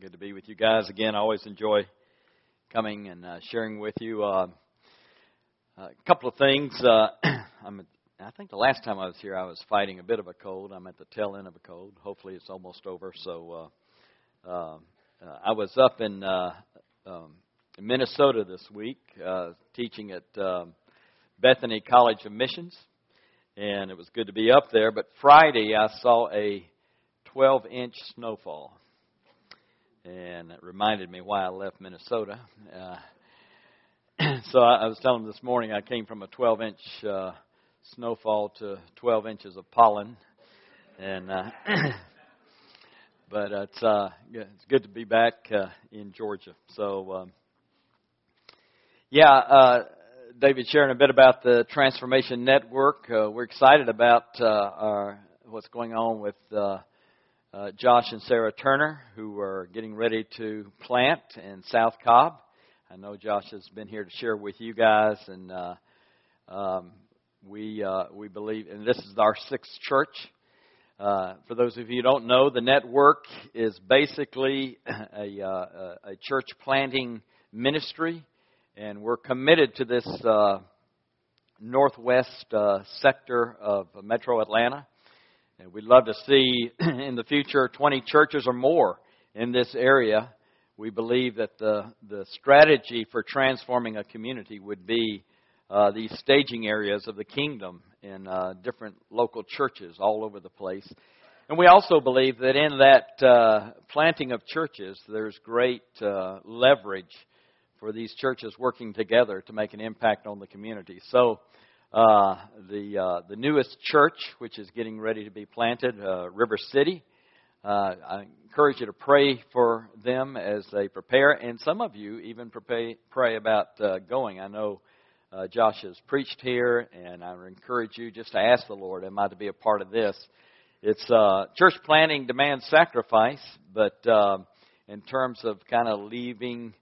Good to be with you guys again. I always enjoy coming and uh, sharing with you. Uh, a couple of things. Uh, I'm, I think the last time I was here, I was fighting a bit of a cold. I'm at the tail end of a cold. Hopefully, it's almost over. So, uh, uh, uh, I was up in uh, um, Minnesota this week uh, teaching at um, Bethany College of Missions, and it was good to be up there. But Friday, I saw a 12 inch snowfall and it reminded me why I left Minnesota. Uh, so I, I was telling them this morning I came from a 12 inch uh, snowfall to 12 inches of pollen, and uh, but it's uh, it's good to be back uh, in Georgia. So um, yeah, uh, David sharing a bit about the Transformation Network. Uh, we're excited about uh, our, what's going on with. Uh, uh, Josh and Sarah Turner, who are getting ready to plant in South Cobb. I know Josh has been here to share with you guys, and uh, um, we uh, we believe, and this is our sixth church. Uh, for those of you who don't know, the network is basically a, uh, a church planting ministry, and we're committed to this uh, northwest uh, sector of Metro Atlanta. And we'd love to see in the future 20 churches or more in this area. We believe that the, the strategy for transforming a community would be uh, these staging areas of the kingdom in uh, different local churches all over the place. And we also believe that in that uh, planting of churches, there's great uh, leverage for these churches working together to make an impact on the community. So, uh, the uh, the newest church, which is getting ready to be planted, uh, River City. Uh, I encourage you to pray for them as they prepare, and some of you even pray, pray about uh, going. I know uh, Josh has preached here, and I encourage you just to ask the Lord, "Am I to be a part of this?" It's uh, church planning demands sacrifice, but uh, in terms of kind of leaving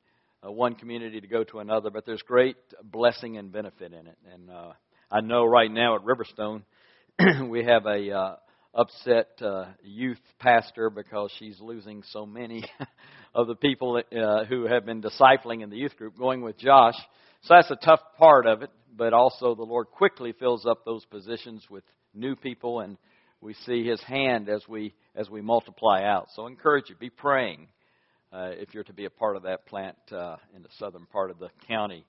uh, one community to go to another, but there's great blessing and benefit in it, and uh, I know right now at Riverstone we have a uh, upset uh, youth pastor because she's losing so many of the people uh, who have been discipling in the youth group going with Josh. So that's a tough part of it, but also the Lord quickly fills up those positions with new people and we see his hand as we as we multiply out. So I encourage you, be praying uh, if you're to be a part of that plant uh, in the southern part of the county.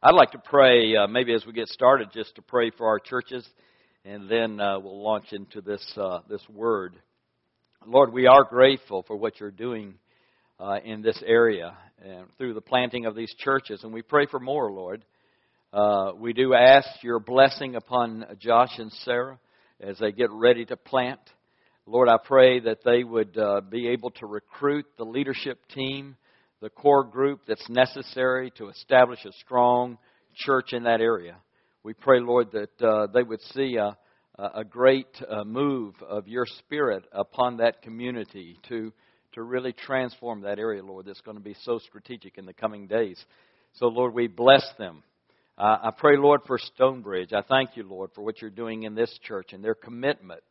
I'd like to pray, uh, maybe as we get started, just to pray for our churches, and then uh, we'll launch into this uh, this word. Lord, we are grateful for what you're doing uh, in this area and through the planting of these churches, and we pray for more, Lord. Uh, we do ask your blessing upon Josh and Sarah as they get ready to plant. Lord, I pray that they would uh, be able to recruit the leadership team the core group that's necessary to establish a strong church in that area. We pray, Lord, that uh, they would see a, a great uh, move of your spirit upon that community to, to really transform that area, Lord, that's going to be so strategic in the coming days. So, Lord, we bless them. Uh, I pray, Lord, for Stonebridge. I thank you, Lord, for what you're doing in this church and their commitment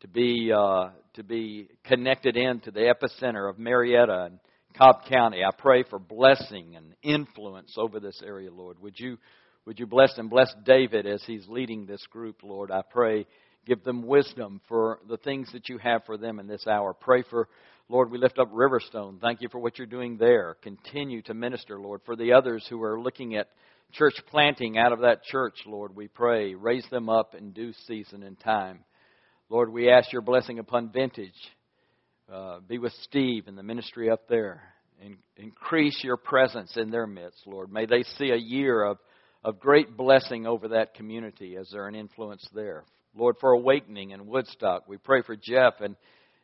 to be uh, to be connected into the epicenter of Marietta and Cobb County. I pray for blessing and influence over this area, Lord. Would you, would you bless and bless David as he's leading this group, Lord? I pray, give them wisdom for the things that you have for them in this hour. Pray for, Lord, we lift up Riverstone. Thank you for what you're doing there. Continue to minister, Lord, for the others who are looking at church planting out of that church, Lord, we pray. Raise them up in due season and time. Lord, we ask your blessing upon Vintage. Uh, be with Steve and the ministry up there. And increase your presence in their midst, Lord. May they see a year of, of great blessing over that community as they're an influence there. Lord, for awakening in Woodstock, we pray for Jeff and,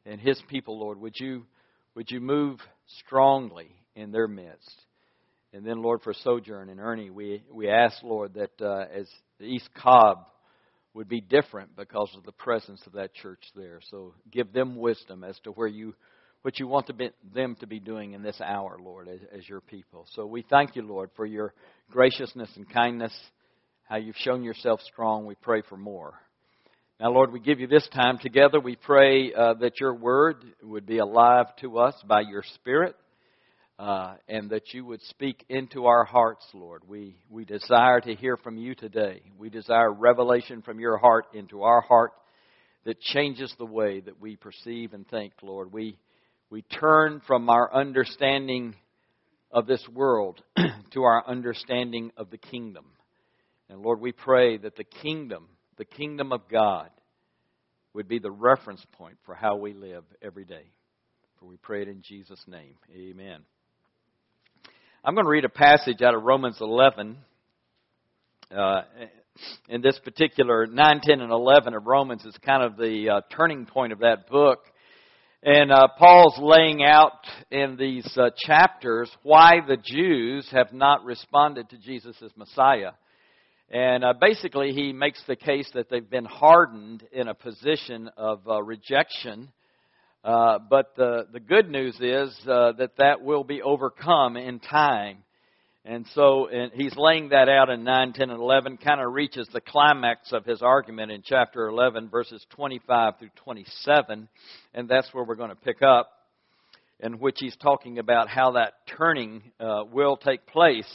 and his people, Lord. Would you, would you move strongly in their midst? And then, Lord, for Sojourn and Ernie, we, we ask, Lord, that uh, as East Cobb would be different because of the presence of that church there. So give them wisdom as to where you what you want to be, them to be doing in this hour, Lord, as, as your people. So we thank you, Lord, for your graciousness and kindness, how you've shown yourself strong. We pray for more. Now, Lord, we give you this time together. We pray uh, that your word would be alive to us by your Spirit uh, and that you would speak into our hearts, Lord. We, we desire to hear from you today. We desire revelation from your heart into our heart that changes the way that we perceive and think, Lord. We, we turn from our understanding of this world to our understanding of the kingdom. And Lord, we pray that the kingdom, the kingdom of God, would be the reference point for how we live every day. For we pray it in Jesus' name. Amen. I'm going to read a passage out of Romans 11. Uh, in this particular 9, 10, and 11 of Romans is kind of the uh, turning point of that book. And uh, Paul's laying out in these uh, chapters why the Jews have not responded to Jesus as Messiah. And uh, basically, he makes the case that they've been hardened in a position of uh, rejection uh, but the, the good news is uh, that that will be overcome in time. And so and he's laying that out in 9, 10, and 11, kind of reaches the climax of his argument in chapter 11, verses 25 through 27. And that's where we're going to pick up, in which he's talking about how that turning uh, will take place.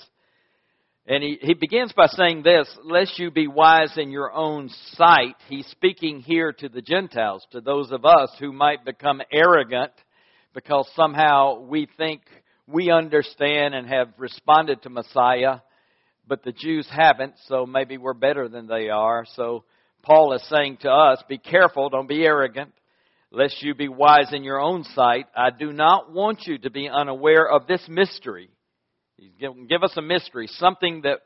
And he, he begins by saying this, lest you be wise in your own sight. He's speaking here to the Gentiles, to those of us who might become arrogant because somehow we think we understand and have responded to Messiah, but the Jews haven't, so maybe we're better than they are. So Paul is saying to us, be careful, don't be arrogant, lest you be wise in your own sight. I do not want you to be unaware of this mystery He's give us a mystery, something that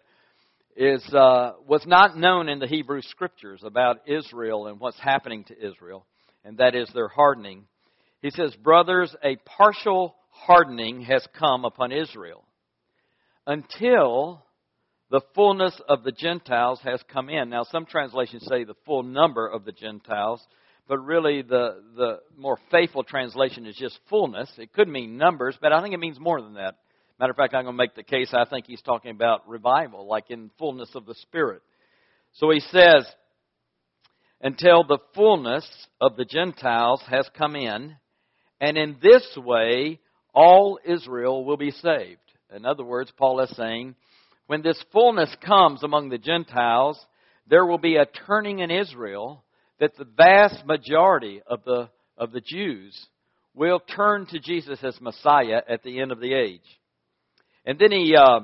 is uh, was not known in the Hebrew Scriptures about Israel and what's happening to Israel, and that is their hardening. He says, "Brothers, a partial hardening has come upon Israel until the fullness of the Gentiles has come in." Now, some translations say the full number of the Gentiles, but really the the more faithful translation is just fullness. It could mean numbers, but I think it means more than that. Matter of fact, I'm going to make the case I think he's talking about revival, like in fullness of the Spirit. So he says, until the fullness of the Gentiles has come in, and in this way all Israel will be saved. In other words, Paul is saying, when this fullness comes among the Gentiles, there will be a turning in Israel that the vast majority of the, of the Jews will turn to Jesus as Messiah at the end of the age. And then he uh,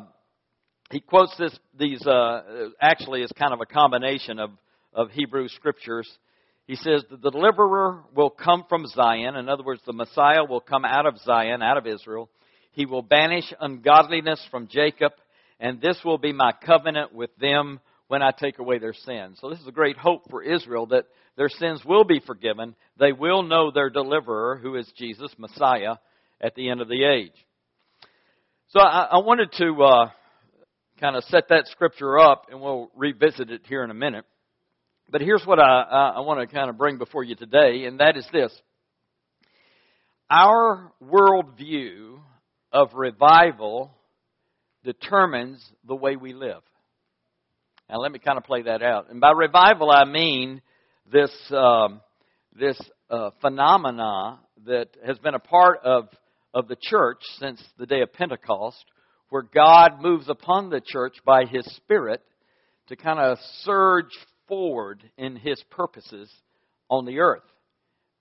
he quotes this these uh, actually is kind of a combination of of Hebrew scriptures. He says the deliverer will come from Zion. In other words, the Messiah will come out of Zion, out of Israel. He will banish ungodliness from Jacob, and this will be my covenant with them when I take away their sins. So this is a great hope for Israel that their sins will be forgiven. They will know their deliverer, who is Jesus, Messiah, at the end of the age. So I, I wanted to uh, kind of set that scripture up, and we'll revisit it here in a minute. But here's what I, I want to kind of bring before you today, and that is this. Our worldview of revival determines the way we live. Now, let me kind of play that out. And by revival, I mean this um, this uh, phenomena that has been a part of of the church since the day of Pentecost, where God moves upon the church by His Spirit to kind of surge forward in His purposes on the earth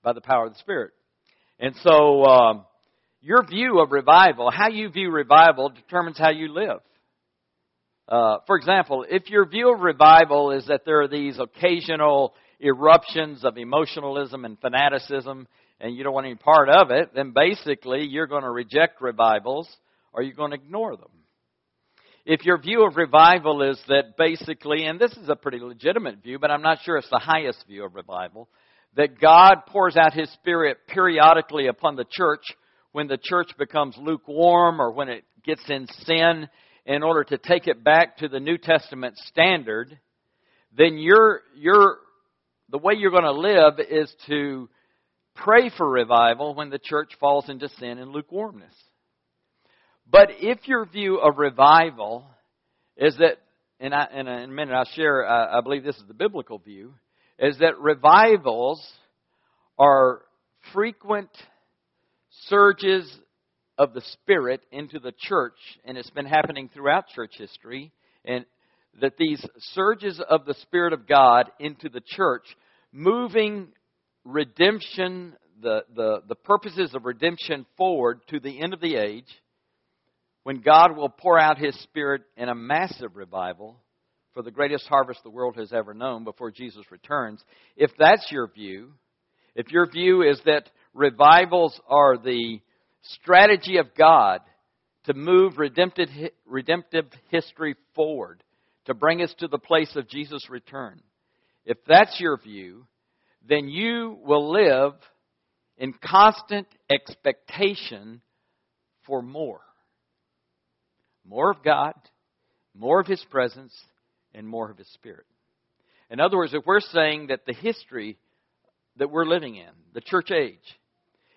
by the power of the Spirit. And so, um, your view of revival, how you view revival, determines how you live. Uh, for example, if your view of revival is that there are these occasional eruptions of emotionalism and fanaticism, and you don't want any part of it, then basically you're going to reject revivals or you're going to ignore them. If your view of revival is that basically, and this is a pretty legitimate view, but I'm not sure it's the highest view of revival, that God pours out His Spirit periodically upon the church when the church becomes lukewarm or when it gets in sin in order to take it back to the New Testament standard, then you're, you're, the way you're going to live is to pray for revival when the church falls into sin and lukewarmness. But if your view of revival is that, and, I, in a minute I'll share, I, I believe this is the biblical view, is that revivals are frequent surges of the Spirit into the church, and it's been happening throughout church history, and that these surges of the Spirit of God into the church, moving redemption, the, the, the purposes of redemption forward to the end of the age, when God will pour out His Spirit in a massive revival for the greatest harvest the world has ever known before Jesus returns. If that's your view, if your view is that revivals are the strategy of God to move redemptive, redemptive history forward, to bring us to the place of Jesus' return. If that's your view, then you will live in constant expectation for more. More of God, more of His presence, and more of His Spirit. In other words, if we're saying that the history that we're living in, the church age,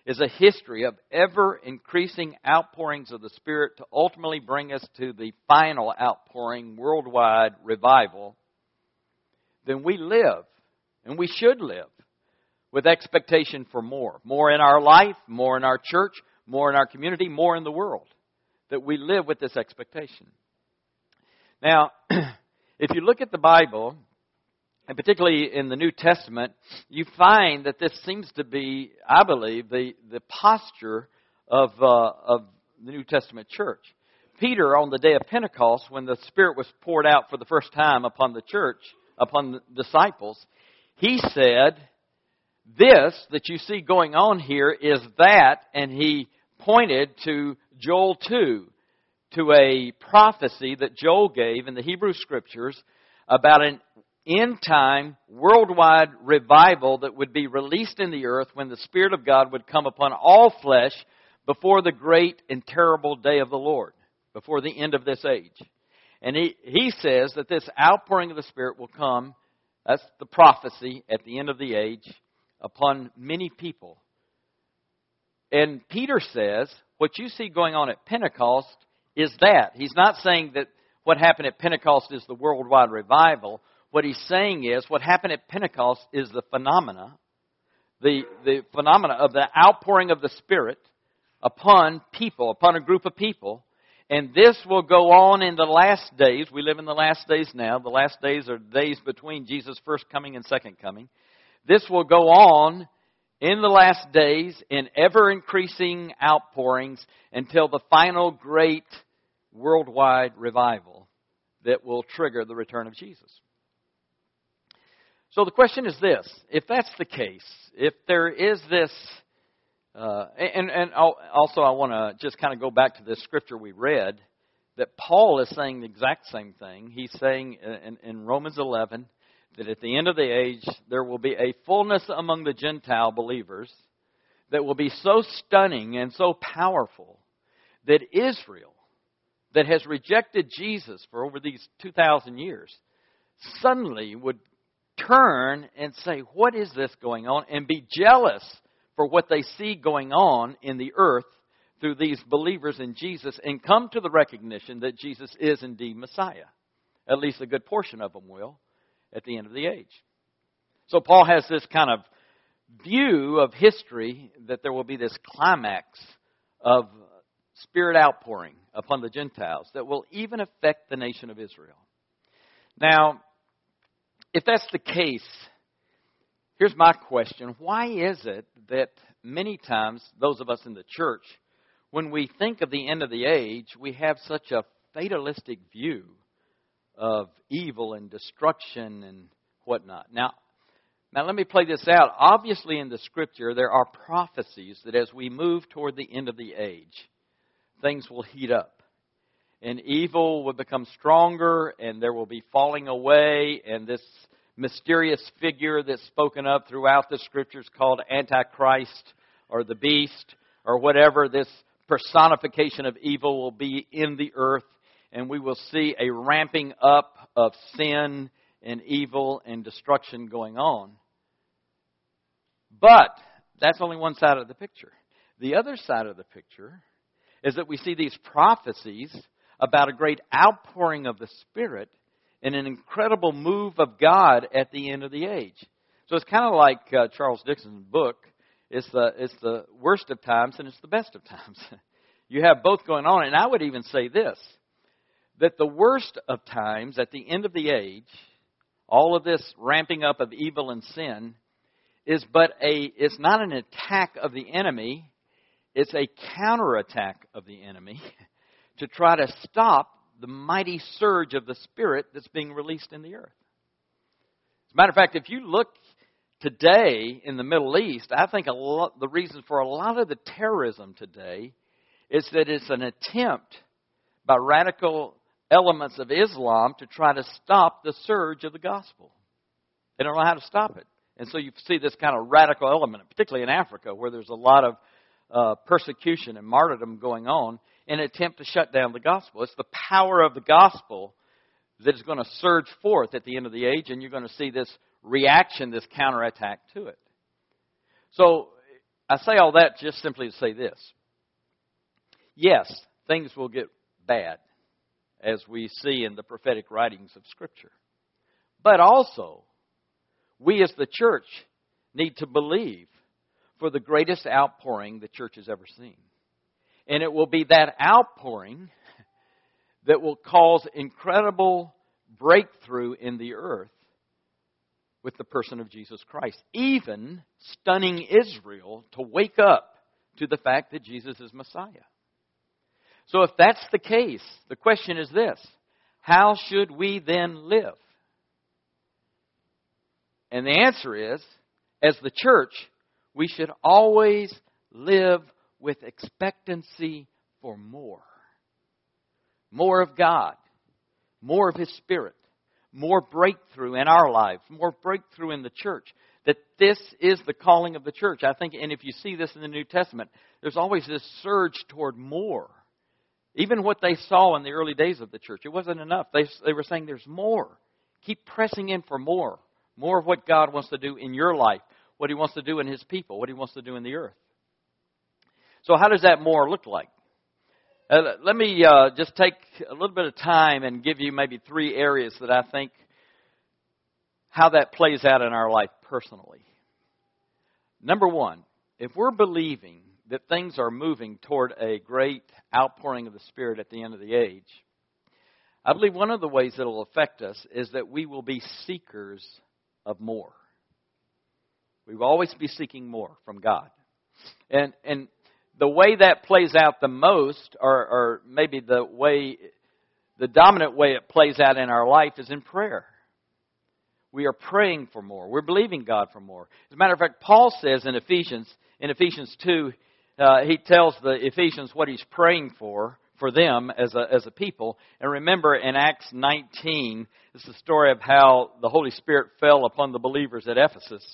is a history of ever increasing outpourings of the Spirit to ultimately bring us to the final outpouring, worldwide revival, then we live, and we should live, with expectation for more. More in our life, more in our church, more in our community, more in the world. That we live with this expectation. Now, if you look at the Bible, and particularly in the New Testament, you find that this seems to be, I believe, the, the posture of, uh, of the New Testament church. Peter, on the day of Pentecost, when the Spirit was poured out for the first time upon the church, upon the disciples, he said, This that you see going on here is that, and he pointed to Joel 2, to a prophecy that Joel gave in the Hebrew Scriptures about an end time worldwide revival that would be released in the earth when the Spirit of God would come upon all flesh before the great and terrible day of the Lord, before the end of this age. And he, he says that this outpouring of the Spirit will come, that's the prophecy at the end of the age, upon many people. And Peter says, what you see going on at Pentecost is that. He's not saying that what happened at Pentecost is the worldwide revival. What he's saying is what happened at Pentecost is the phenomena, the, the phenomena of the outpouring of the Spirit upon people, upon a group of people. And this will go on in the last days. We live in the last days now. The last days are days between Jesus' first coming and second coming. This will go on in the last days in ever increasing outpourings until the final great worldwide revival that will trigger the return of Jesus. So the question is this if that's the case, if there is this, uh, and, and also I want to just kind of go back to this scripture we read, that Paul is saying the exact same thing. He's saying in, in Romans 11 that at the end of the age, there will be a fullness among the Gentile believers that will be so stunning and so powerful that Israel, that has rejected Jesus for over these 2,000 years, suddenly would turn and say, What is this going on? and be jealous for what they see going on in the earth through these believers in Jesus and come to the recognition that Jesus is indeed Messiah. At least a good portion of them will at the end of the age. So Paul has this kind of view of history that there will be this climax of spirit outpouring upon the Gentiles that will even affect the nation of Israel. Now, if that's the case, here's my question Why is it that many times, those of us in the church, when we think of the end of the age, we have such a fatalistic view of evil and destruction and whatnot? Now, now, let me play this out. Obviously, in the scripture, there are prophecies that as we move toward the end of the age, things will heat up and evil will become stronger and there will be falling away and this mysterious figure that's spoken of throughout the scriptures called antichrist or the beast or whatever this personification of evil will be in the earth and we will see a ramping up of sin and evil and destruction going on but that's only one side of the picture the other side of the picture is that we see these prophecies about a great outpouring of the Spirit and an incredible move of God at the end of the age. So it's kind of like uh, Charles Dickens' book. It's the it's the worst of times and it's the best of times. you have both going on, and I would even say this: that the worst of times, at the end of the age, all of this ramping up of evil and sin, is but a it's not an attack of the enemy; it's a counterattack of the enemy to try to stop the mighty surge of the Spirit that's being released in the earth. As a matter of fact, if you look today in the Middle East, I think a lot, the reason for a lot of the terrorism today is that it's an attempt by radical elements of Islam to try to stop the surge of the gospel. They don't know how to stop it. And so you see this kind of radical element, particularly in Africa, where there's a lot of uh, persecution and martyrdom going on in an attempt to shut down the gospel. It's the power of the gospel that is going to surge forth at the end of the age, and you're going to see this reaction, this counterattack to it. So I say all that just simply to say this. Yes, things will get bad, as we see in the prophetic writings of Scripture. But also, we as the church need to believe for the greatest outpouring the church has ever seen. And it will be that outpouring that will cause incredible breakthrough in the earth with the person of Jesus Christ, even stunning Israel to wake up to the fact that Jesus is Messiah. So, if that's the case, the question is this how should we then live? And the answer is as the church, we should always live with expectancy for more. More of God, more of His Spirit, more breakthrough in our lives, more breakthrough in the church. That this is the calling of the church. I think, and if you see this in the New Testament, there's always this surge toward more. Even what they saw in the early days of the church, it wasn't enough. They, they were saying there's more. Keep pressing in for more. More of what God wants to do in your life, what He wants to do in His people, what He wants to do in the earth. So, how does that more look like? Uh, let me uh, just take a little bit of time and give you maybe three areas that I think how that plays out in our life personally. Number one, if we're believing that things are moving toward a great outpouring of the Spirit at the end of the age, I believe one of the ways that will affect us is that we will be seekers of more. We will always be seeking more from God. And, and the way that plays out the most, or, or maybe the way, the dominant way it plays out in our life is in prayer. We are praying for more. We're believing God for more. As a matter of fact, Paul says in Ephesians, in Ephesians 2, uh, he tells the Ephesians what he's praying for, for them as a, as a people. And remember in Acts 19, it's the story of how the Holy Spirit fell upon the believers at Ephesus.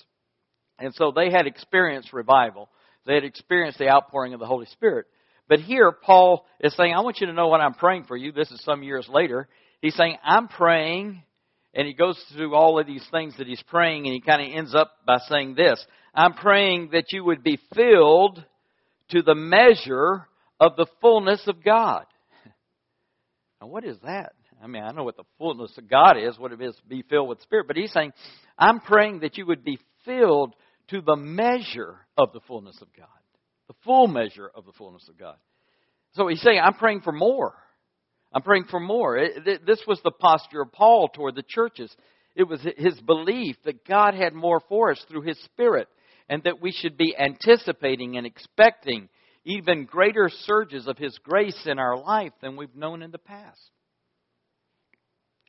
And so they had experienced revival. They had experienced the outpouring of the Holy Spirit. But here, Paul is saying, I want you to know what I'm praying for you. This is some years later. He's saying, I'm praying, and he goes through all of these things that he's praying, and he kind of ends up by saying this I'm praying that you would be filled to the measure of the fullness of God. Now, what is that? I mean, I know what the fullness of God is, what it is to be filled with Spirit, but he's saying, I'm praying that you would be filled to the measure of the fullness of God. The full measure of the fullness of God. So he's saying, I'm praying for more. I'm praying for more. It, this was the posture of Paul toward the churches. It was his belief that God had more for us through his Spirit and that we should be anticipating and expecting even greater surges of his grace in our life than we've known in the past.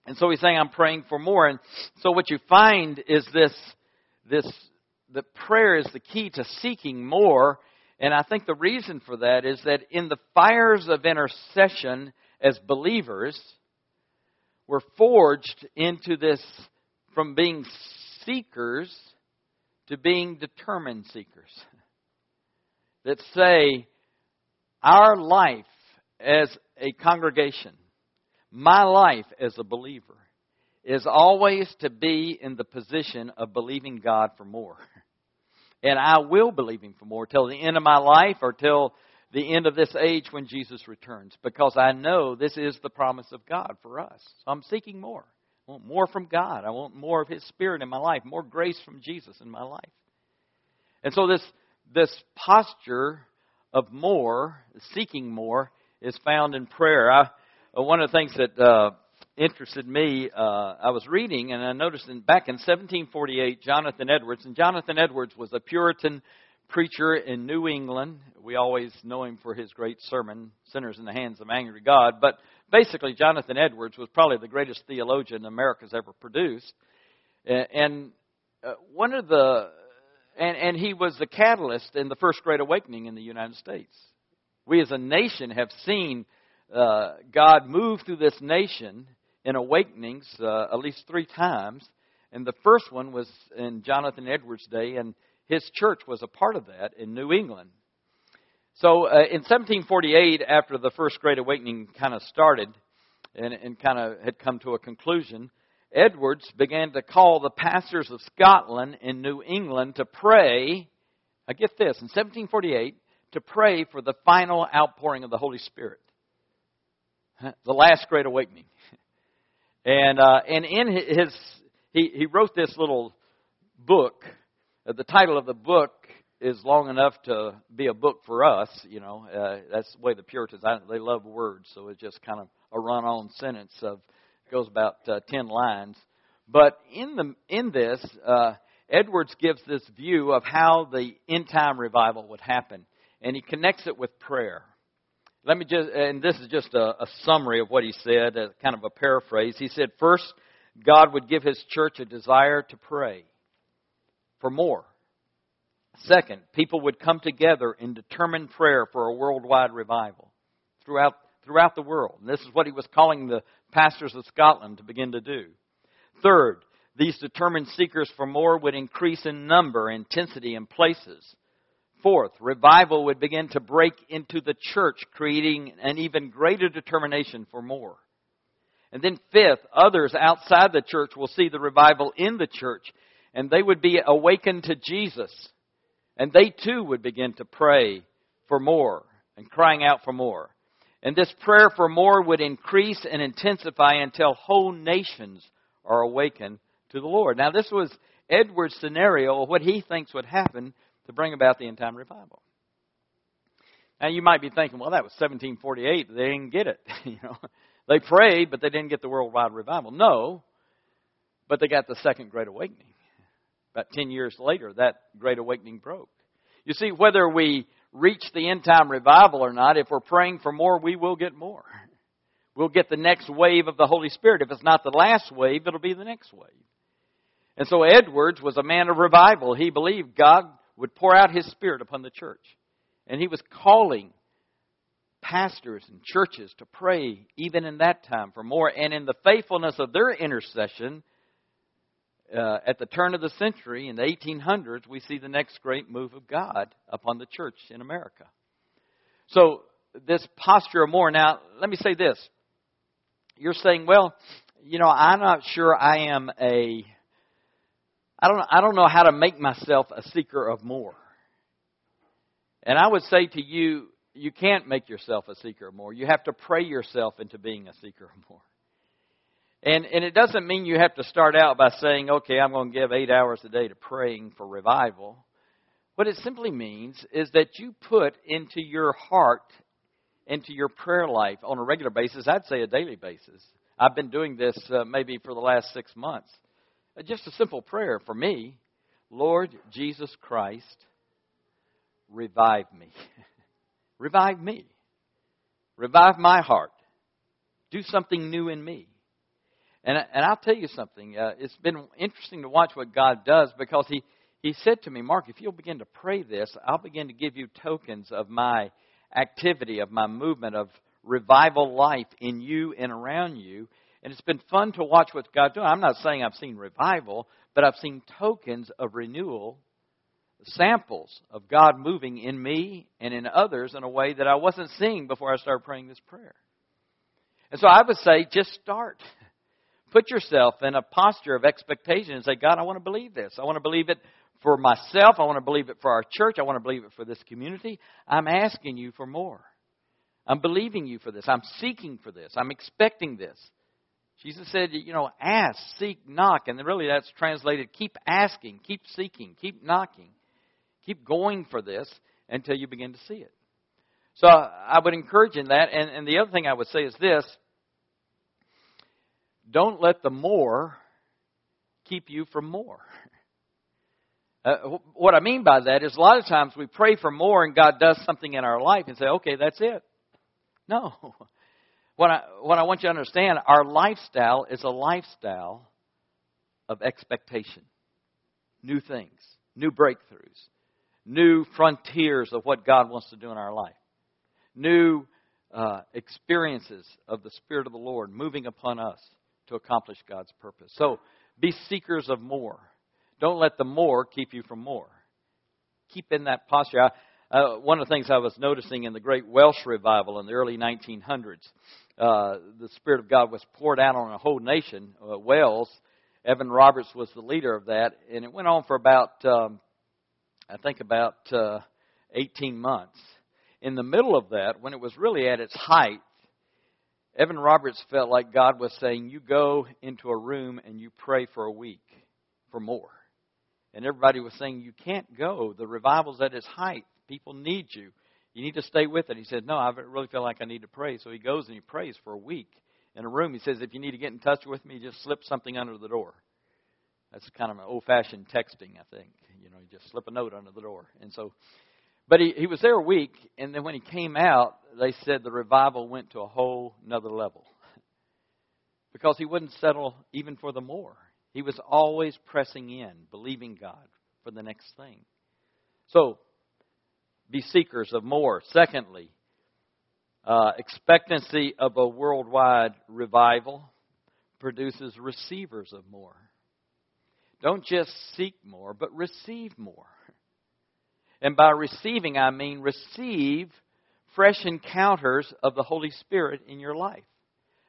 And so he's saying, I'm praying for more. And so what you find is this, this that prayer is the key to seeking more. And I think the reason for that is that in the fires of intercession as believers, we're forged into this from being seekers to being determined seekers. That say, our life as a congregation, my life as a believer, is always to be in the position of believing God for more. And I will believe Him for more till the end of my life or till the end of this age when Jesus returns because I know this is the promise of God for us. So I'm seeking more. I want more from God. I want more of His Spirit in my life, more grace from Jesus in my life. And so this this posture of more, seeking more, is found in prayer. I, uh, one of the things that uh, interested me, uh, I was reading and I noticed in, back in 1748, Jonathan Edwards, and Jonathan Edwards was a Puritan preacher in New England. We always know him for his great sermon, Sinners in the Hands of Angry God. But basically, Jonathan Edwards was probably the greatest theologian America's ever produced. And uh, one of the, and, and he was the catalyst in the First Great Awakening in the United States. We as a nation have seen uh, God move through this nation in awakenings uh, at least three times. And the first one was in Jonathan Edwards' day, and his church was a part of that in New England. So uh, in 1748, after the First Great Awakening kind of started and, and kind of had come to a conclusion, Edwards began to call the pastors of Scotland and New England to pray. I get this, in 1748, to pray for the final outpouring of the Holy Spirit. The last Great Awakening. And, uh, and in his, he, he wrote this little book uh, the title of the book is long enough to be a book for us. You know, uh, that's the way the Puritans I, they love words, so it's just kind of a run-on sentence of goes about uh, ten lines. But in the in this, uh, Edwards gives this view of how the end time revival would happen, and he connects it with prayer. Let me just, and this is just a, a summary of what he said, a, kind of a paraphrase. He said, first, God would give His church a desire to pray for more. Second, people would come together in determined prayer for a worldwide revival throughout, throughout the world. And this is what he was calling the pastors of Scotland to begin to do. Third, these determined seekers for more would increase in number, intensity, and places. Fourth, revival would begin to break into the church, creating an even greater determination for more. And then fifth, others outside the church will see the revival in the church and they would be awakened to Jesus. And they too would begin to pray for more and crying out for more. And this prayer for more would increase and intensify until whole nations are awakened to the Lord. Now, this was Edward's scenario of what he thinks would happen to bring about the end time revival. Now, you might be thinking, well, that was 1748. They didn't get it. you know, they prayed, but they didn't get the worldwide revival. No, but they got the second great awakening. About 10 years later, that great awakening broke. You see, whether we reach the end time revival or not, if we're praying for more, we will get more. We'll get the next wave of the Holy Spirit. If it's not the last wave, it'll be the next wave. And so Edwards was a man of revival. He believed God would pour out His Spirit upon the church. And he was calling pastors and churches to pray even in that time for more. And in the faithfulness of their intercession, uh, at the turn of the century, in the 1800s, we see the next great move of God upon the church in America. So, this posture of more. Now, let me say this. You're saying, well, you know, I'm not sure I am a. I don't, I don't know how to make myself a seeker of more. And I would say to you, you can't make yourself a seeker of more. You have to pray yourself into being a seeker of more. And, and it doesn't mean you have to start out by saying, okay, I'm going to give eight hours a day to praying for revival. What it simply means is that you put into your heart, into your prayer life on a regular basis, I'd say a daily basis. I've been doing this uh, maybe for the last six months. Uh, just a simple prayer for me Lord Jesus Christ, revive me. revive me. Revive my heart. Do something new in me. And, and I'll tell you something. Uh, it's been interesting to watch what God does because he, he said to me, Mark, if you'll begin to pray this, I'll begin to give you tokens of my activity, of my movement, of revival life in you and around you. And it's been fun to watch what God's doing. I'm not saying I've seen revival, but I've seen tokens of renewal, samples of God moving in me and in others in a way that I wasn't seeing before I started praying this prayer. And so I would say just start. Put yourself in a posture of expectation and say, God, I want to believe this. I want to believe it for myself. I want to believe it for our church. I want to believe it for this community. I'm asking you for more. I'm believing you for this. I'm seeking for this. I'm expecting this. Jesus said, you know, ask, seek, knock. And really that's translated keep asking, keep seeking, keep knocking. Keep going for this until you begin to see it. So I would encourage in that. And, and the other thing I would say is this don't let the more keep you from more. Uh, what I mean by that is a lot of times we pray for more and God does something in our life and say, okay, that's it. No. What I, what I want you to understand, our lifestyle is a lifestyle of expectation. New things, new breakthroughs, new frontiers of what God wants to do in our life, new uh, experiences of the Spirit of the Lord moving upon us to accomplish God's purpose. So be seekers of more. Don't let the more keep you from more. Keep in that posture. I, uh, one of the things I was noticing in the great Welsh revival in the early 1900s, uh, the Spirit of God was poured out on a whole nation, uh, Wales. Evan Roberts was the leader of that, and it went on for about, um, I think, about uh, 18 months. In the middle of that, when it was really at its height, Evan Roberts felt like God was saying, You go into a room and you pray for a week for more. And everybody was saying, You can't go. The revival's at its height. People need you. You need to stay with it. He said, No, I really feel like I need to pray. So he goes and he prays for a week in a room. He says, If you need to get in touch with me, just slip something under the door. That's kind of an old fashioned texting, I think. You know, you just slip a note under the door. And so, but he, he was there a week, and then when he came out, they said the revival went to a whole another level. because he wouldn't settle even for the more. He was always pressing in, believing God for the next thing. So, be seekers of more. Secondly, uh, expectancy of a worldwide revival produces receivers of more. Don't just seek more, but receive more. And by receiving, I mean receive fresh encounters of the Holy Spirit in your life.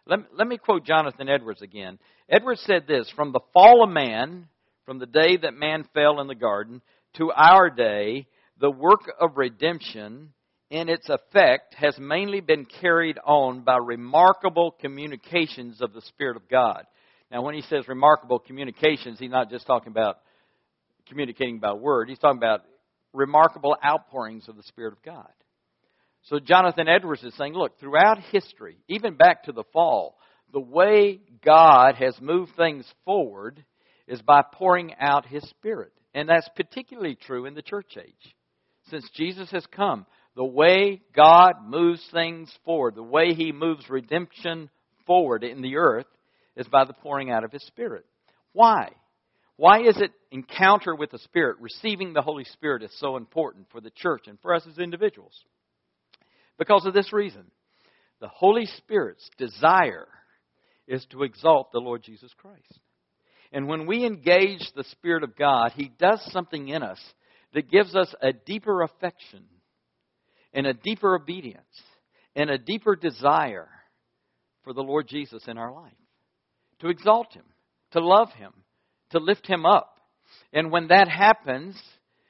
Let, let me quote Jonathan Edwards again. Edwards said this From the fall of man, from the day that man fell in the garden, to our day, the work of redemption in its effect has mainly been carried on by remarkable communications of the Spirit of God. Now, when he says remarkable communications, he's not just talking about communicating by word, he's talking about remarkable outpourings of the Spirit of God. So, Jonathan Edwards is saying, look, throughout history, even back to the fall, the way God has moved things forward is by pouring out His Spirit. And that's particularly true in the church age since Jesus has come, the way God moves things forward, the way He moves redemption forward in the earth, is by the pouring out of His Spirit. Why? Why is it encounter with the Spirit, receiving the Holy Spirit is so important for the church and for us as individuals? Because of this reason. The Holy Spirit's desire is to exalt the Lord Jesus Christ. And when we engage the Spirit of God, He does something in us that gives us a deeper affection and a deeper obedience and a deeper desire for the Lord Jesus in our life. To exalt Him, to love Him, to lift Him up. And when that happens,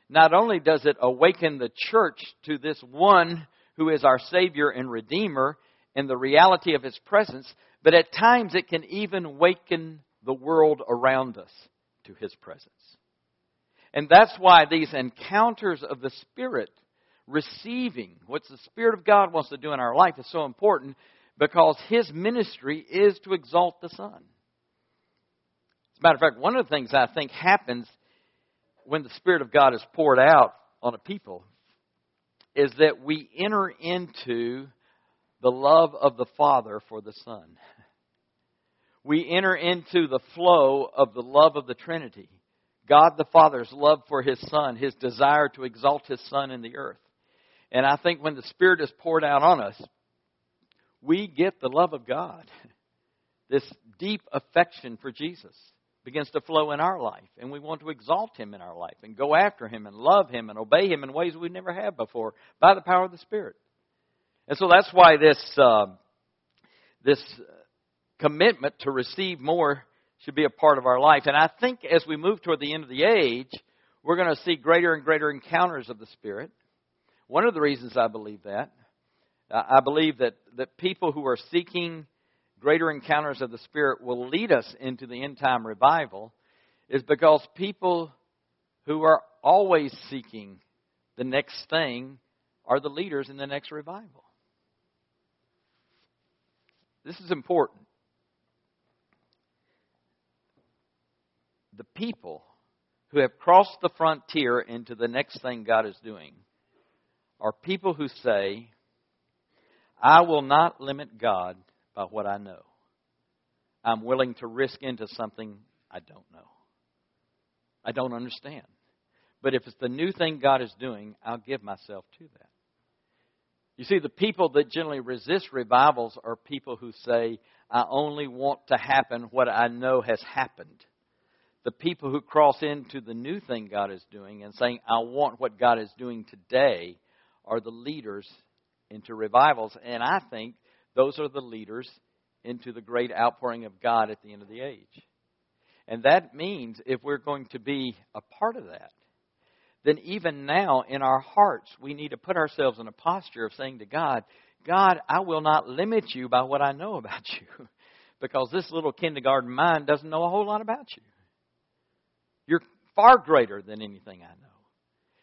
not only does it awaken the church to this one who is our Savior and Redeemer and the reality of His presence, but at times it can even awaken the world around us to His presence. And that's why these encounters of the Spirit, receiving what the Spirit of God wants to do in our life, is so important because His ministry is to exalt the Son. As a matter of fact, one of the things I think happens when the Spirit of God is poured out on a people is that we enter into the love of the Father for the Son. We enter into the flow of the love of the Trinity. God the Father's love for His Son, His desire to exalt His Son in the earth. And I think when the Spirit is poured out on us, we get the love of God. This deep affection for Jesus begins to flow in our life. And we want to exalt Him in our life and go after Him and love Him and obey Him in ways we never have before by the power of the Spirit. And so that's why this, uh, this commitment to receive more should be a part of our life. And I think as we move toward the end of the age, we're going to see greater and greater encounters of the Spirit. One of the reasons I believe that, I believe that, that people who are seeking greater encounters of the Spirit will lead us into the end time revival is because people who are always seeking the next thing are the leaders in the next revival. This is important. The people who have crossed the frontier into the next thing God is doing are people who say, I will not limit God by what I know. I'm willing to risk into something I don't know. I don't understand. But if it's the new thing God is doing, I'll give myself to that. You see, the people that generally resist revivals are people who say, I only want to happen what I know has happened. The people who cross into the new thing God is doing and saying, I want what God is doing today, are the leaders into revivals. And I think those are the leaders into the great outpouring of God at the end of the age. And that means if we're going to be a part of that, then even now in our hearts, we need to put ourselves in a posture of saying to God, God, I will not limit you by what I know about you. because this little kindergarten mind doesn't know a whole lot about you. You're far greater than anything I know.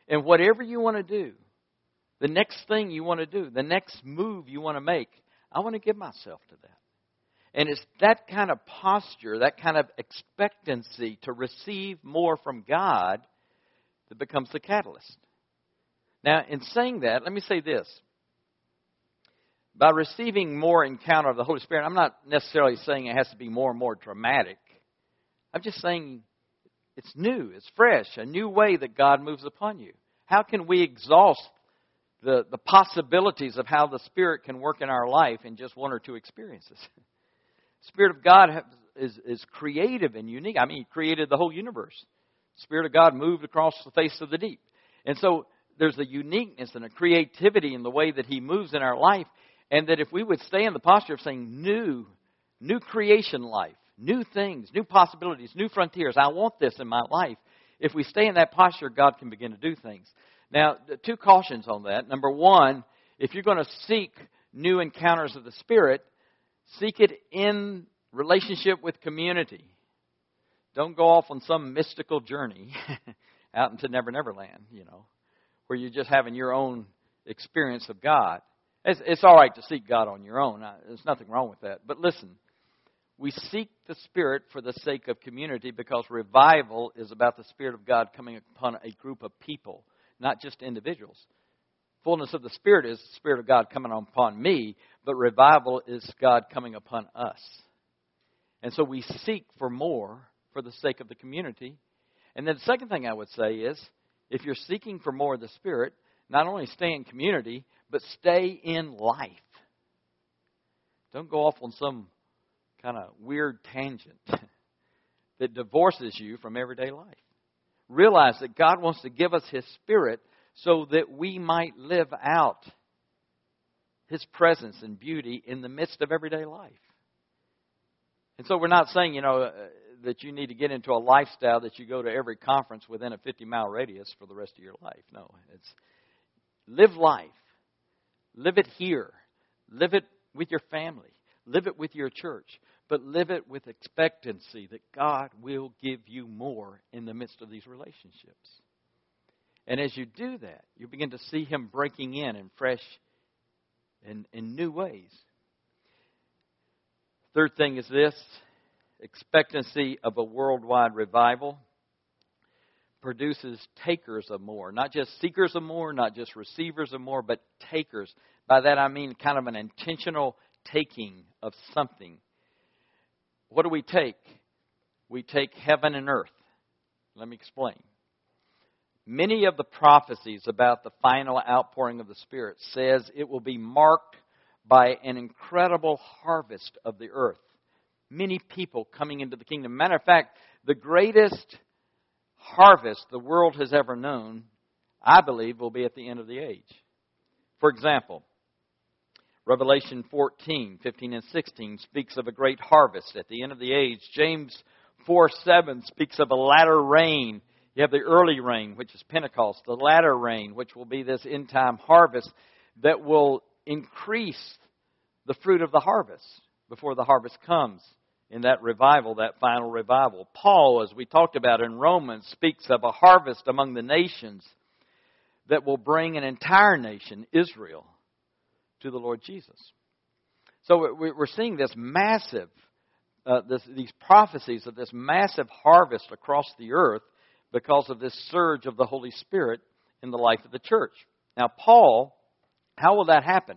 And whatever you want to do, the next thing you want to do, the next move you want to make, I want to give myself to that. And it's that kind of posture, that kind of expectancy to receive more from God that becomes the catalyst. Now, in saying that, let me say this. By receiving more encounter of the Holy Spirit, I'm not necessarily saying it has to be more and more dramatic. I'm just saying it's new, it's fresh, a new way that God moves upon you. How can we exhaust the, the possibilities of how the Spirit can work in our life in just one or two experiences? Spirit of God is, is creative and unique. I mean, He created the whole universe. Spirit of God moved across the face of the deep. And so there's a uniqueness and a creativity in the way that He moves in our life. And that if we would stay in the posture of saying new, new creation life, new things, new possibilities, new frontiers, I want this in my life. If we stay in that posture, God can begin to do things. Now, two cautions on that. Number one, if you're going to seek new encounters of the Spirit, seek it in relationship with community. Don't go off on some mystical journey out into Never Never Land, you know, where you're just having your own experience of God. It's, it's all right to seek God on your own. There's nothing wrong with that. But listen, we seek the Spirit for the sake of community because revival is about the Spirit of God coming upon a group of people, not just individuals. Fullness of the Spirit is the Spirit of God coming upon me, but revival is God coming upon us. And so we seek for more for the sake of the community. And then the second thing I would say is if you're seeking for more of the Spirit, not only stay in community, but stay in life. Don't go off on some kind of weird tangent that divorces you from everyday life. Realize that God wants to give us His Spirit so that we might live out His presence and beauty in the midst of everyday life. And so we're not saying, you know, uh, that you need to get into a lifestyle that you go to every conference within a 50 mile radius for the rest of your life. No, it's live life. Live it here. Live it with your family. Live it with your church. But live it with expectancy that God will give you more in the midst of these relationships. And as you do that, you begin to see Him breaking in in fresh and in new ways. Third thing is this expectancy of a worldwide revival produces takers of more. Not just seekers of more, not just receivers of more, but takers. By that I mean kind of an intentional taking of something. What do we take? We take heaven and earth. Let me explain. Many of the prophecies about the final outpouring of the Spirit says it will be marked by an incredible harvest of the earth many people coming into the kingdom. Matter of fact, the greatest harvest the world has ever known, I believe, will be at the end of the age. For example, Revelation 14, 15, and 16 speaks of a great harvest at the end of the age. James 4, 7 speaks of a latter rain. You have the early rain, which is Pentecost, the latter rain, which will be this end time harvest that will increase the fruit of the harvest before the harvest comes in that revival, that final revival. Paul, as we talked about in Romans, speaks of a harvest among the nations that will bring an entire nation, Israel, to the Lord Jesus. So we're seeing this massive, uh, this, these prophecies of this massive harvest across the earth because of this surge of the Holy Spirit in the life of the church. Now, Paul, how will that happen?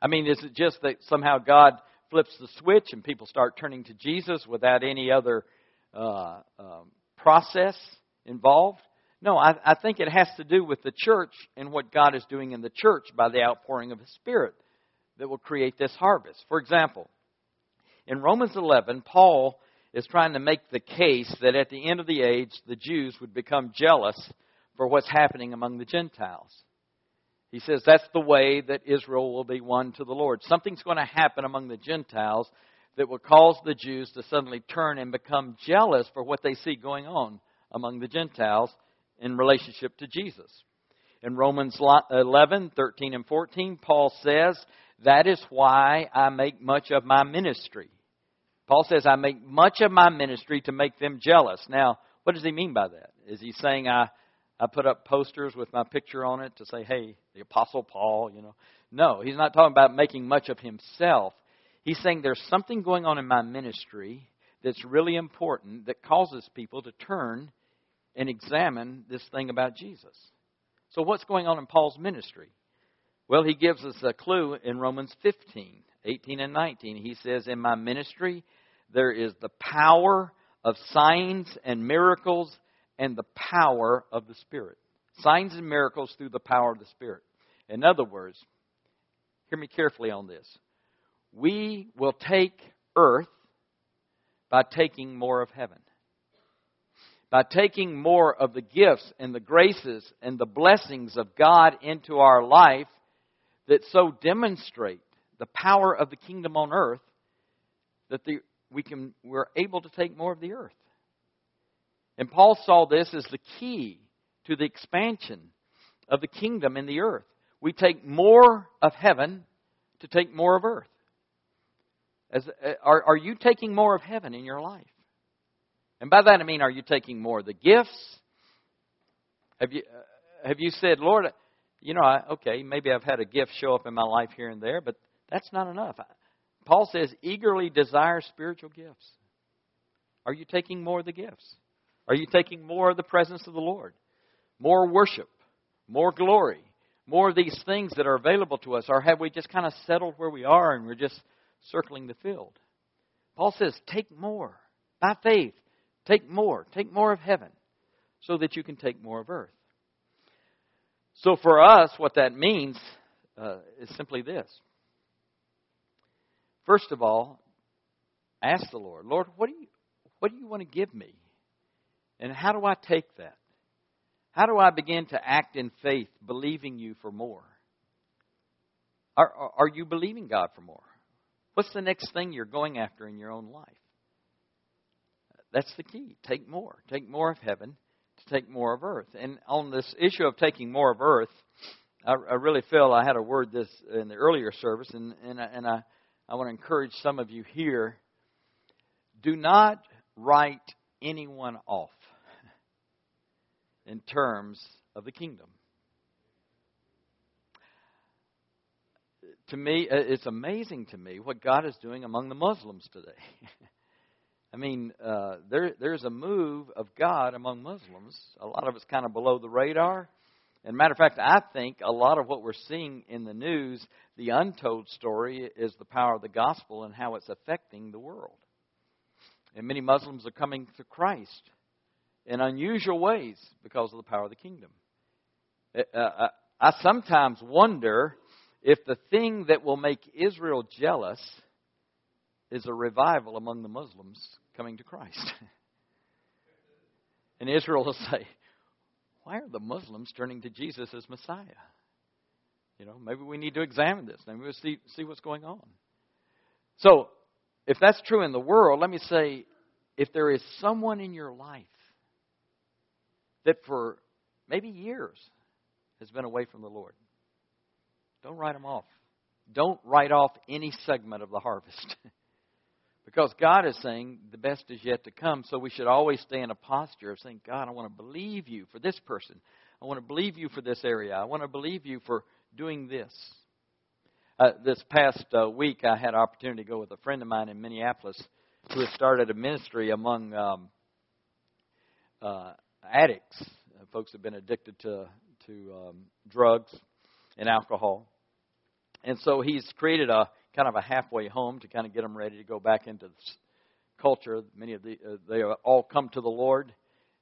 I mean, is it just that somehow God flips the switch and people start turning to Jesus without any other uh, um, process involved? No, I, I think it has to do with the church and what God is doing in the church by the outpouring of His Spirit that will create this harvest. For example, in Romans 11, Paul is trying to make the case that at the end of the age, the Jews would become jealous for what's happening among the Gentiles. He says that's the way that Israel will be won to the Lord. Something's going to happen among the Gentiles that will cause the Jews to suddenly turn and become jealous for what they see going on among the Gentiles in relationship to Jesus. In Romans 11, 13, and 14, Paul says, That is why I make much of my ministry. Paul says, I make much of my ministry to make them jealous. Now, what does he mean by that? Is he saying I, I put up posters with my picture on it to say, hey, the Apostle Paul, you know? No, he's not talking about making much of himself. He's saying there's something going on in my ministry that's really important that causes people to turn and examine this thing about Jesus. So, what's going on in Paul's ministry? Well, he gives us a clue in Romans 15, 18, and 19. He says, In my ministry, there is the power of signs and miracles and the power of the Spirit. Signs and miracles through the power of the Spirit. In other words, hear me carefully on this. We will take earth by taking more of heaven by taking more of the gifts and the graces and the blessings of God into our life that so demonstrate the power of the kingdom on earth that the, we can, we're able to take more of the earth. And Paul saw this as the key to the expansion of the kingdom in the earth. We take more of heaven to take more of earth. As, uh, are, are you taking more of heaven in your life? And by that I mean, are you taking more of the gifts? Have you, uh, have you said, Lord, you know, I, okay, maybe I've had a gift show up in my life here and there, but that's not enough. Paul says, eagerly desire spiritual gifts. Are you taking more of the gifts? Are you taking more of the presence of the Lord? More worship, more glory, more of these things that are available to us? Or have we just kind of settled where we are and we're just circling the field? Paul says, take more by faith. Take more. Take more of heaven so that you can take more of earth. So for us, what that means uh, is simply this. First of all, ask the Lord, Lord, what do you what do you want to give me? And how do I take that? How do I begin to act in faith, believing you for more? Are, are you believing God for more? What's the next thing you're going after in your own life? That's the key. Take more. Take more of heaven to take more of earth. And on this issue of taking more of earth, I, I really feel I had a word this in the earlier service, and, and, I, and I, I want to encourage some of you here. Do not write anyone off in terms of the kingdom. To me, it's amazing to me what God is doing among the Muslims today. I mean, uh, there, there's a move of God among Muslims. A lot of it's kind of below the radar. And matter of fact, I think a lot of what we're seeing in the news, the untold story, is the power of the gospel and how it's affecting the world. And many Muslims are coming to Christ in unusual ways because of the power of the kingdom. Uh, uh I sometimes wonder if the thing that will make Israel jealous is a revival among the Muslims coming to Christ. and Israel will say, why are the Muslims turning to Jesus as Messiah? You know, maybe we need to examine this. Maybe we'll see, see what's going on. So, if that's true in the world, let me say if there is someone in your life that for maybe years has been away from the Lord, don't write them off. Don't write off any segment of the harvest. Because God is saying the best is yet to come, so we should always stay in a posture of saying, God, I want to believe you for this person. I want to believe you for this area. I want to believe you for doing this. Uh, this past uh, week, I had an opportunity to go with a friend of mine in Minneapolis who has started a ministry among um, uh, addicts, uh, folks who have been addicted to to um, drugs and alcohol. And so he's created a kind of a halfway home to kind of get them ready to go back into culture. Many of the uh, they all come to the Lord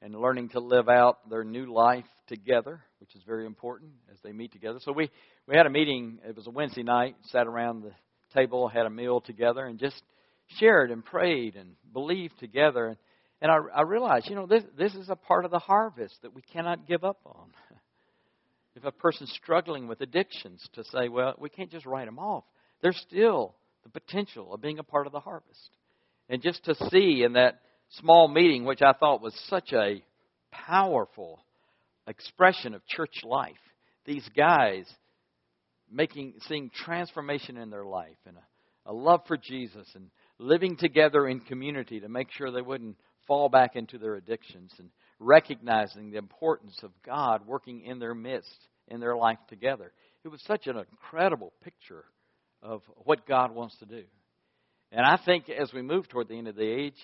and learning to live out their new life together, which is very important as they meet together. So we we had a meeting. It was a Wednesday night. Sat around the table, had a meal together, and just shared and prayed and believed together. And, and I, I realized, you know, this this is a part of the harvest that we cannot give up on. if a person's struggling with addictions, to say, well, we can't just write them off. There's still the potential of being a part of the harvest. And just to see in that small meeting, which I thought was such a powerful expression of church life, these guys making seeing transformation in their life and a, a love for Jesus and living together in community to make sure they wouldn't fall back into their addictions and recognizing the importance of God working in their midst, in their life together. It was such an incredible picture of what God wants to do. And I think as we move toward the end of the age,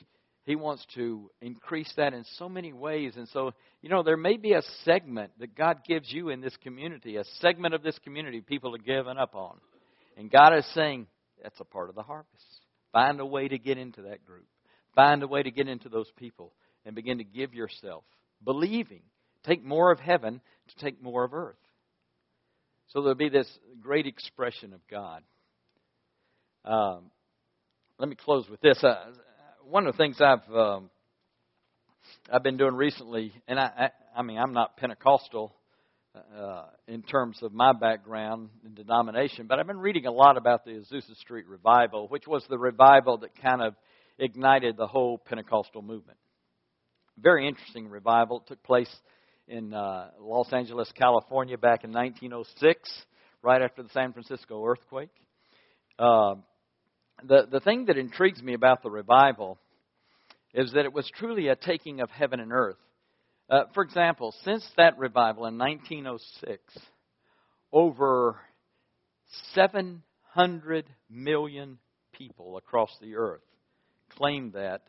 He wants to increase that in so many ways. And so, you know, there may be a segment that God gives you in this community, a segment of this community people are giving up on. And God is saying, that's a part of the harvest. Find a way to get into that group. Find a way to get into those people and begin to give yourself, believing. Take more of heaven to take more of earth. So there'll be this great expression of God. Um, let me close with this. Uh, one of the things I've um, I've been doing recently, and I, I, I mean I'm not Pentecostal uh, in terms of my background and denomination, but I've been reading a lot about the Azusa Street revival, which was the revival that kind of ignited the whole Pentecostal movement. Very interesting revival. It took place in uh, Los Angeles, California, back in 1906, right after the San Francisco earthquake. Uh, the the thing that intrigues me about the revival is that it was truly a taking of heaven and earth. Uh, for example, since that revival in 1906, over 700 million people across the earth claim that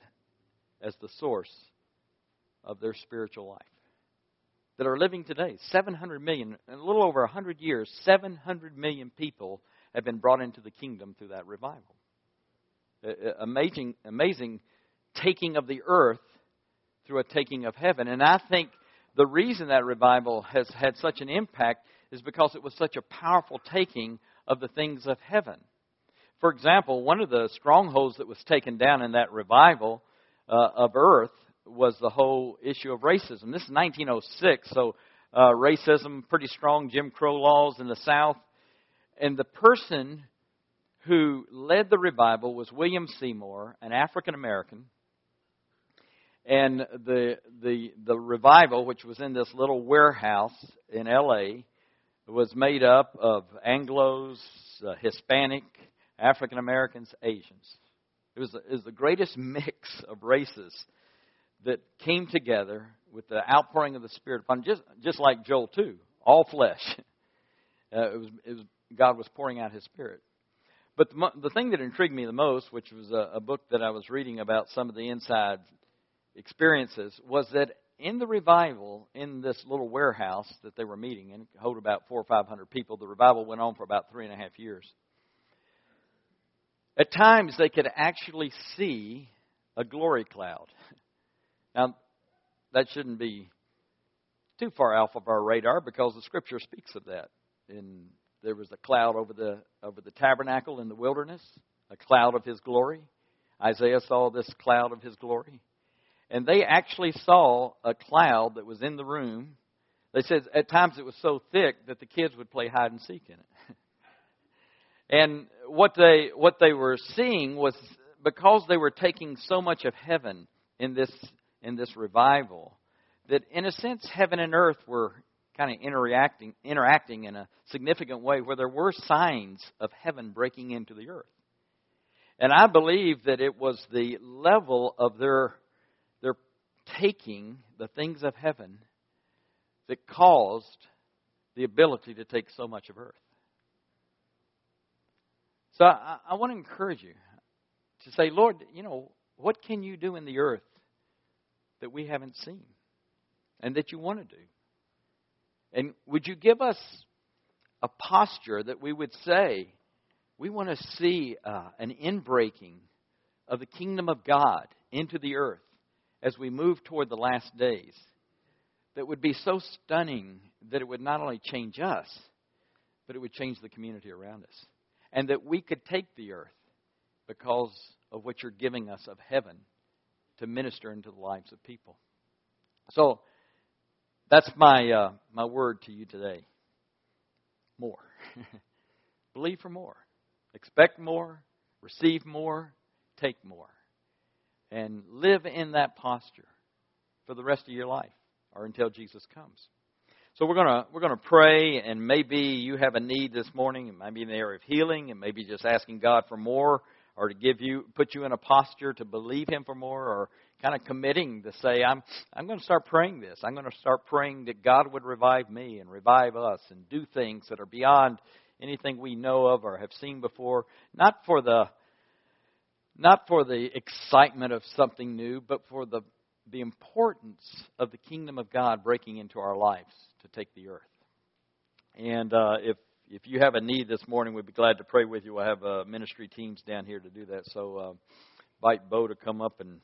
as the source of their spiritual life. That are living today, 700 million, in a little over 100 years, 700 million people have been brought into the kingdom through that revival. Amazing, amazing taking of the earth through a taking of heaven. And I think the reason that revival has had such an impact is because it was such a powerful taking of the things of heaven. For example, one of the strongholds that was taken down in that revival uh, of earth was the whole issue of racism. This is 1906, so uh, racism, pretty strong Jim Crow laws in the South. And the person who led the revival was William Seymour, an African American. And the, the, the revival, which was in this little warehouse in L.A., was made up of Anglos, uh, Hispanic, African Americans, Asians. It was, it was the greatest mix of races that came together with the outpouring of the Spirit upon just just like Joel two, all flesh. Uh, it was it was God was pouring out His Spirit. But the, the thing that intrigued me the most, which was a, a book that I was reading about some of the inside experiences, was that in the revival in this little warehouse that they were meeting and hold about four or five hundred people. The revival went on for about three and a half years. At times, they could actually see a glory cloud. Now, that shouldn't be too far off of our radar because the Scripture speaks of that. And there was a cloud over the over the tabernacle in the wilderness, a cloud of His glory. Isaiah saw this cloud of His glory, and they actually saw a cloud that was in the room. They said at times it was so thick that the kids would play hide and seek in it. and what they what they were seeing was because they were taking so much of heaven in this in this revival that in a sense heaven and earth were kind of interacting interacting in a significant way where there were signs of heaven breaking into the earth And I believe that it was the level of their, their taking the things of heaven that caused the ability to take so much of earth. So I, I want to encourage you to say, Lord, you know, what can you do in the earth that we haven't seen and that you want to do? And would you give us a posture that we would say, we want to see uh, an inbreaking of the kingdom of God into the earth as we move toward the last days that would be so stunning that it would not only change us, but it would change the community around us. And that we could take the earth because of what you're giving us of heaven to minister into the lives of people. So that's my uh, my word to you today. More. Believe for more. Expect more. Receive more. Take more. And live in that posture for the rest of your life or until Jesus comes. So we're gonna we're gonna pray, and maybe you have a need this morning. It might be in the area of healing, and maybe just asking God for more, or to give you put you in a posture to believe Him for more, or kind of committing to say, I'm I'm going to start praying this. I'm going to start praying that God would revive me and revive us, and do things that are beyond anything we know of or have seen before. Not for the not for the excitement of something new, but for the the importance of the kingdom of God breaking into our lives to take the earth. And uh, if if you have a need this morning, we'd be glad to pray with you. We'll have uh, ministry teams down here to do that. So uh, invite Bo to come up and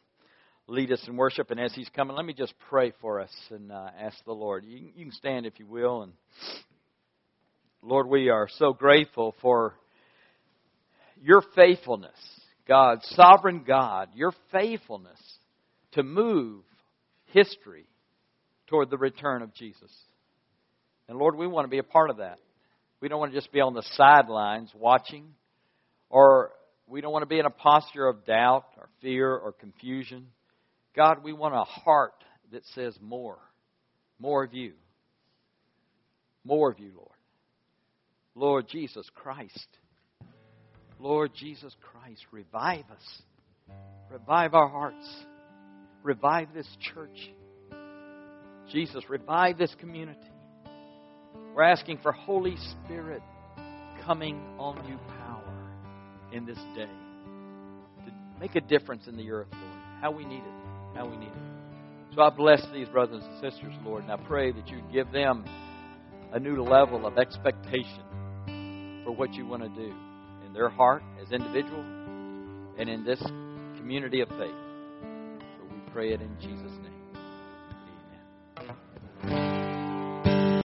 lead us in worship. And as he's coming, let me just pray for us and uh, ask the Lord. You, you can stand if you will. And Lord, we are so grateful for your faithfulness, God, sovereign God, your faithfulness to move history toward the return of Jesus. And Lord, we want to be a part of that. We don't want to just be on the sidelines watching, or we don't want to be in a posture of doubt or fear or confusion. God, we want a heart that says more. More of you. More of you, Lord. Lord Jesus Christ. Lord Jesus Christ, revive us. Revive our hearts. Revive this church. Jesus, revive this community. We're asking for Holy Spirit coming on you power in this day to make a difference in the earth, Lord. How we need it. How we need it. So I bless these brothers and sisters, Lord, and I pray that you give them a new level of expectation for what you want to do in their heart as individuals and in this community of faith So we pray it in Jesus' name.